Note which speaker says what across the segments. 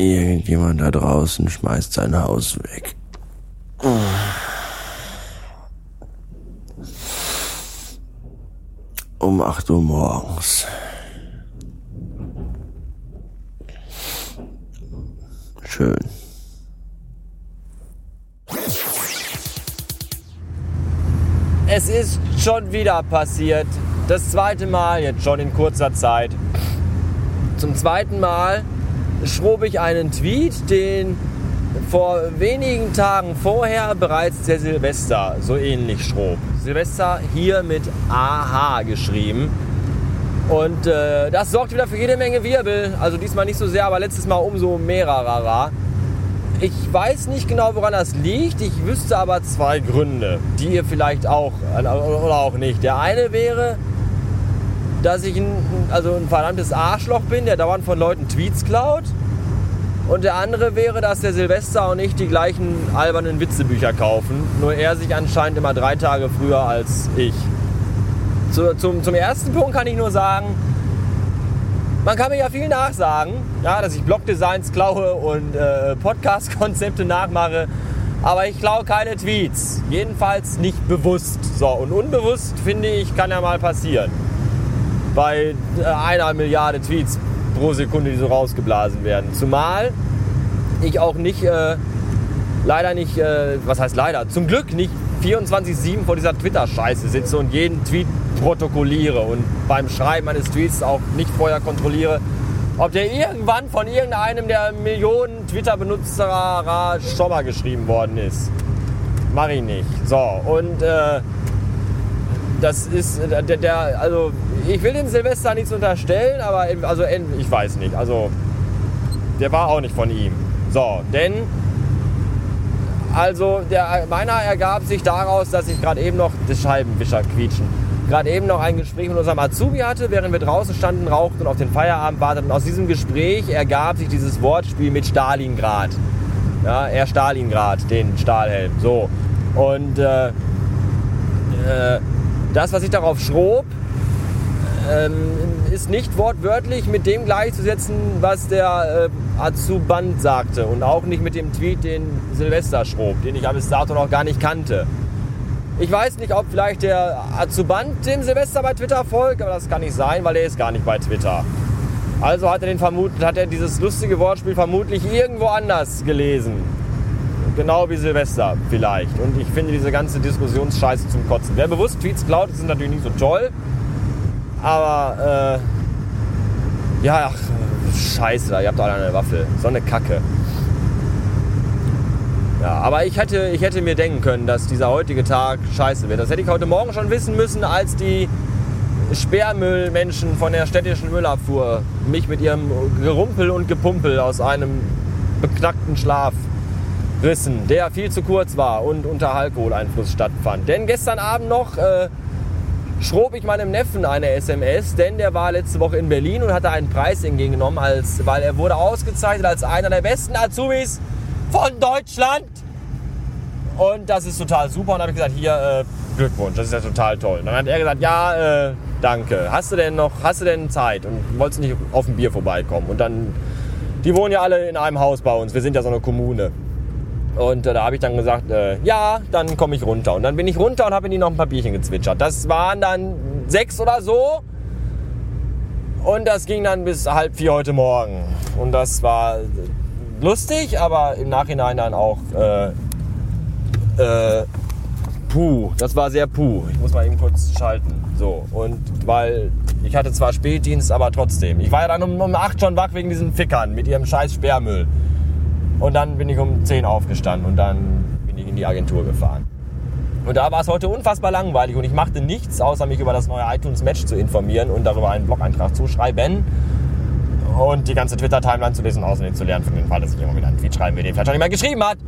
Speaker 1: Irgendjemand da draußen schmeißt sein Haus weg. Um 8 Uhr morgens. Schön.
Speaker 2: Es ist schon wieder passiert. Das zweite Mal jetzt schon in kurzer Zeit. Zum zweiten Mal schrob ich einen Tweet, den vor wenigen Tagen vorher bereits der Silvester so ähnlich schrob. Silvester hier mit AH geschrieben. Und äh, das sorgt wieder für jede Menge Wirbel. Also diesmal nicht so sehr, aber letztes Mal umso mehrerer. Ich weiß nicht genau, woran das liegt. Ich wüsste aber zwei Gründe, die ihr vielleicht auch oder auch nicht. Der eine wäre, dass ich ein, also ein verdammtes Arschloch bin, der dauernd von Leuten Tweets klaut. Und der andere wäre, dass der Silvester und ich die gleichen albernen Witzebücher kaufen. Nur er sich anscheinend immer drei Tage früher als ich. Zu, zum, zum ersten Punkt kann ich nur sagen, man kann mir ja viel nachsagen, ja, dass ich Blogdesigns klaue und äh, Podcast-Konzepte nachmache. Aber ich klaue keine Tweets. Jedenfalls nicht bewusst. So, und unbewusst, finde ich, kann ja mal passieren. Bei äh, einer Milliarde Tweets pro Sekunde, die so rausgeblasen werden. Zumal ich auch nicht, äh, leider nicht, äh, was heißt leider, zum Glück nicht 24-7 vor dieser Twitter-Scheiße sitze und jeden Tweet protokolliere und beim Schreiben meines Tweets auch nicht vorher kontrolliere, ob der irgendwann von irgendeinem der Millionen Twitter-Benutzer schon mal geschrieben worden ist. Mach ich nicht. So, und äh, das ist äh, der, der, also ich will dem Silvester nichts unterstellen, aber also ich weiß nicht. Also der war auch nicht von ihm. So, denn also der meiner ergab sich daraus, dass ich gerade eben noch das Scheibenwischer quietschen. Gerade eben noch ein Gespräch mit unserem Azubi hatte, während wir draußen standen, rauchten und auf den Feierabend warteten. Aus diesem Gespräch ergab sich dieses Wortspiel mit Stalingrad. Ja, er Stalingrad, den Stahlhelm. So. Und äh, äh, das, was ich darauf schrob, ähm, ist nicht wortwörtlich mit dem gleichzusetzen, was der äh, Azuband sagte und auch nicht mit dem Tweet, den Silvester schrob, den ich bis dato noch gar nicht kannte. Ich weiß nicht, ob vielleicht der Azuband dem Silvester bei Twitter folgt, aber das kann nicht sein, weil er ist gar nicht bei Twitter. Also hat er, den vermut hat er dieses lustige Wortspiel vermutlich irgendwo anders gelesen. Genau wie Silvester vielleicht. Und ich finde diese ganze Diskussionsscheiße zum Kotzen. Wer bewusst Tweets klaut, ist natürlich nicht so toll. Aber, äh, ja, ach, scheiße, ihr habt alle eine Waffe. So eine Kacke. Ja, aber ich hätte, ich hätte mir denken können, dass dieser heutige Tag scheiße wird. Das hätte ich heute Morgen schon wissen müssen, als die Sperrmüllmenschen von der städtischen Müllabfuhr mich mit ihrem Gerumpel und Gepumpel aus einem beknackten Schlaf rissen, der viel zu kurz war und unter Alkoholeinfluss stattfand. Denn gestern Abend noch äh, schrob ich meinem Neffen eine SMS, denn der war letzte Woche in Berlin und hatte einen Preis entgegengenommen, als, weil er wurde ausgezeichnet als einer der besten Azubis von Deutschland. Und das ist total super. Und habe ich gesagt, hier, äh, Glückwunsch, das ist ja total toll. Und dann hat er gesagt, ja, äh, danke. Hast du denn noch, hast du denn Zeit? Und wolltest nicht auf ein Bier vorbeikommen? Und dann, die wohnen ja alle in einem Haus bei uns. Wir sind ja so eine Kommune. Und äh, da habe ich dann gesagt, äh, ja, dann komme ich runter. Und dann bin ich runter und habe in die noch ein paar Bierchen gezwitschert. Das waren dann sechs oder so. Und das ging dann bis halb vier heute Morgen. Und das war lustig, aber im Nachhinein dann auch äh, äh, puh. Das war sehr puh. Ich muss mal eben kurz schalten. So. Und weil ich hatte zwar Spätdienst, aber trotzdem. Ich war ja dann um, um acht schon wach wegen diesen Fickern mit ihrem scheiß Sperrmüll. Und dann bin ich um 10 aufgestanden und dann bin ich in die Agentur gefahren. Und da war es heute unfassbar langweilig und ich machte nichts, außer mich über das neue iTunes Match zu informieren und darüber einen Blog-Eintrag zu schreiben und die ganze Twitter-Timeline zu lesen und auswendig zu lernen, für den Fall, dass ich immer wieder einen Tweet schreiben will, den vielleicht schon jemand geschrieben hat.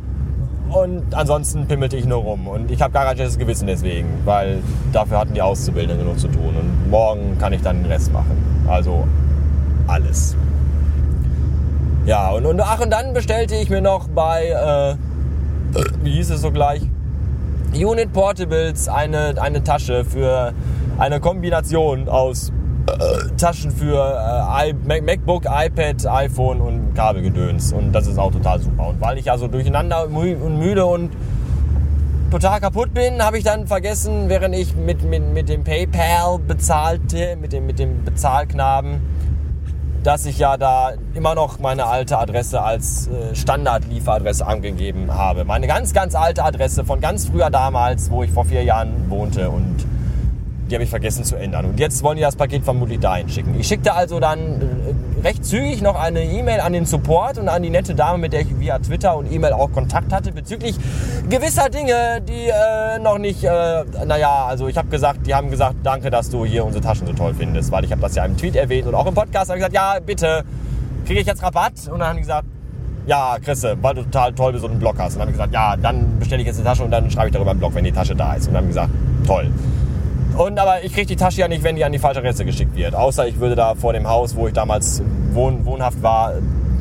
Speaker 2: Und ansonsten pimmelte ich nur rum. Und ich habe gar kein schlechtes Gewissen deswegen, weil dafür hatten die Auszubildenden genug zu tun. Und morgen kann ich dann den Rest machen. Also alles. Ja, und, und ach, und dann bestellte ich mir noch bei, äh, wie hieß es so gleich? Unit Portables eine, eine Tasche für eine Kombination aus äh, Taschen für äh, MacBook, iPad, iPhone und Kabelgedöns. Und das ist auch total super. Und weil ich ja so durcheinander und müde und total kaputt bin, habe ich dann vergessen, während ich mit, mit, mit dem PayPal bezahlte, mit dem, mit dem Bezahlknaben, dass ich ja da immer noch meine alte Adresse als äh, Standardlieferadresse angegeben habe. Meine ganz, ganz alte Adresse von ganz früher damals, wo ich vor vier Jahren wohnte und die habe ich vergessen zu ändern. Und jetzt wollen die das Paket vermutlich dahin schicken. Ich schickte also dann äh, recht zügig noch eine E-Mail an den Support und an die nette Dame, mit der ich via Twitter und E-Mail auch Kontakt hatte, bezüglich gewisser Dinge, die äh, noch nicht, äh, naja, also ich habe gesagt, die haben gesagt, danke, dass du hier unsere Taschen so toll findest, weil ich habe das ja im Tweet erwähnt und auch im Podcast habe ich gesagt, ja, bitte, kriege ich jetzt Rabatt? Und dann haben die gesagt, ja, Chrisse, weil du total toll bist und einen Blog hast. Und dann habe ich gesagt, ja, dann bestelle ich jetzt eine Tasche und dann schreibe ich darüber einen Blog, wenn die Tasche da ist. Und dann haben die gesagt, toll. Und aber ich kriege die Tasche ja nicht, wenn die an die falsche Adresse geschickt wird. Außer ich würde da vor dem Haus, wo ich damals wohn, wohnhaft war,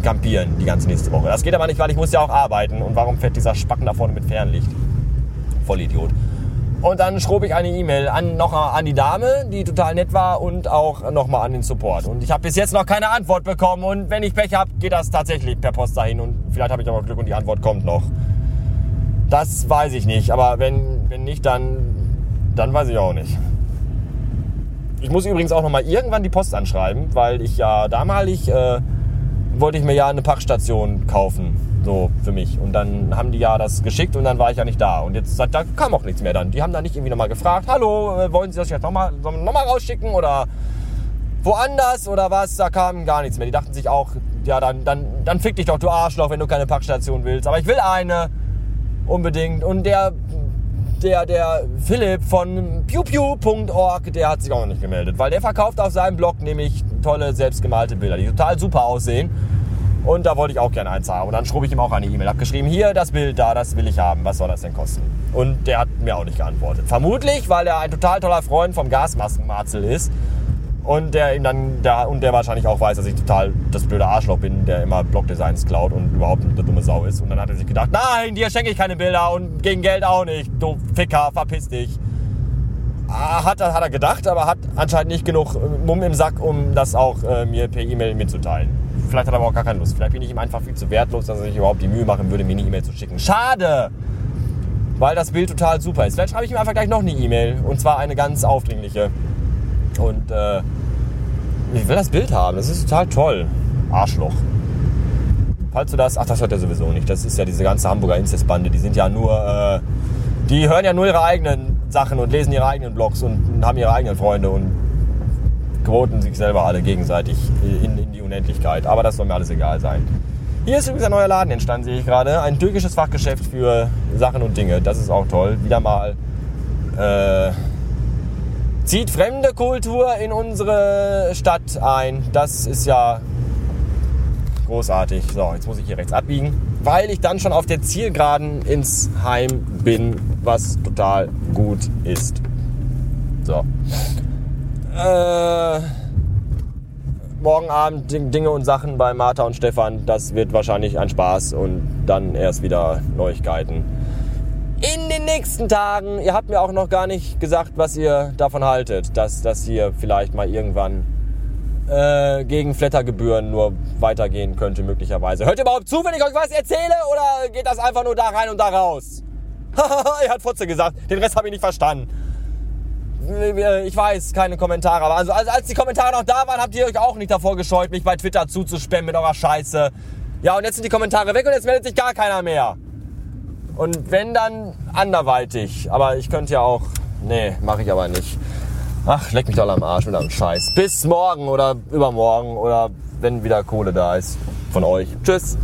Speaker 2: campieren die ganze nächste Woche. Das geht aber nicht, weil ich muss ja auch arbeiten. Und warum fährt dieser Spacken da vorne mit Fernlicht? Vollidiot. Und dann schrob ich eine E-Mail an, noch an die Dame, die total nett war und auch nochmal an den Support. Und ich habe bis jetzt noch keine Antwort bekommen. Und wenn ich Pech habe, geht das tatsächlich per Post dahin. Und vielleicht habe ich aber Glück und die Antwort kommt noch. Das weiß ich nicht. Aber wenn, wenn nicht, dann dann weiß ich auch nicht. Ich muss übrigens auch noch mal irgendwann die Post anschreiben, weil ich ja damalig äh, wollte ich mir ja eine Packstation kaufen, so für mich. Und dann haben die ja das geschickt und dann war ich ja nicht da. Und jetzt da kam auch nichts mehr dann. Die haben dann nicht irgendwie nochmal gefragt, hallo, äh, wollen Sie das jetzt nochmal noch mal rausschicken oder woanders oder was? Da kam gar nichts mehr. Die dachten sich auch, ja, dann, dann, dann fick dich doch, du Arschloch, wenn du keine Packstation willst. Aber ich will eine unbedingt. Und der der, der Philipp von pewpew.org, der hat sich auch noch nicht gemeldet, weil der verkauft auf seinem Blog nämlich tolle selbstgemalte Bilder, die total super aussehen. Und da wollte ich auch gerne eins haben. Und dann schrob ich ihm auch eine E-Mail, habe geschrieben, hier das Bild da, das will ich haben, was soll das denn kosten? Und der hat mir auch nicht geantwortet. Vermutlich, weil er ein total toller Freund vom Gasmaskenmarzel ist und der ihm dann, der, und der wahrscheinlich auch weiß, dass ich total das blöde Arschloch bin, der immer Blogdesigns klaut und überhaupt eine dumme Sau ist. Und dann hat er sich gedacht, nein, dir schenke ich keine Bilder und gegen Geld auch nicht. Du Ficker, verpiss dich. Ah, hat, hat er gedacht, aber hat anscheinend nicht genug Mumm im Sack, um das auch äh, mir per E-Mail mitzuteilen. Vielleicht hat er aber auch gar keine Lust. Vielleicht bin ich ihm einfach viel zu wertlos, dass er sich überhaupt die Mühe machen würde, mir eine E-Mail zu schicken. Schade! Weil das Bild total super ist. Vielleicht schreibe ich ihm einfach gleich noch eine E-Mail. Und zwar eine ganz aufdringliche. Und äh, ich will das Bild haben. Das ist total toll. Arschloch. Falls du das. Ach, das hört er sowieso nicht. Das ist ja diese ganze Hamburger Inzestbande. Die sind ja nur. Äh, die hören ja nur ihre eigenen Sachen und lesen ihre eigenen Blogs und haben ihre eigenen Freunde und quoten sich selber alle gegenseitig in, in die Unendlichkeit. Aber das soll mir alles egal sein. Hier ist übrigens ein neuer Laden entstanden, sehe ich gerade. Ein türkisches Fachgeschäft für Sachen und Dinge. Das ist auch toll. Wieder mal. Äh, zieht fremde Kultur in unsere Stadt ein. Das ist ja großartig. So, jetzt muss ich hier rechts abbiegen, weil ich dann schon auf der Zielgeraden ins Heim bin, was total gut ist. So. Äh, morgen Abend Dinge und Sachen bei Martha und Stefan. Das wird wahrscheinlich ein Spaß und dann erst wieder Neuigkeiten in den nächsten Tagen. Ihr habt mir auch noch gar nicht gesagt, was ihr davon haltet, dass das hier vielleicht mal irgendwann äh, gegen Flattergebühren nur weitergehen könnte, möglicherweise. Hört ihr überhaupt zu, wenn ich euch was erzähle, oder geht das einfach nur da rein und da raus? er hat Fotze gesagt, den Rest habe ich nicht verstanden. Ich weiß, keine Kommentare, aber also als die Kommentare noch da waren, habt ihr euch auch nicht davor gescheut, mich bei Twitter zuzuspammen mit eurer Scheiße. Ja, und jetzt sind die Kommentare weg und jetzt meldet sich gar keiner mehr. Und wenn dann anderweitig. Aber ich könnte ja auch. Nee, mache ich aber nicht. Ach, leck mich doch am Arsch mit einem Scheiß. Bis morgen oder übermorgen oder wenn wieder Kohle da ist von euch. Tschüss.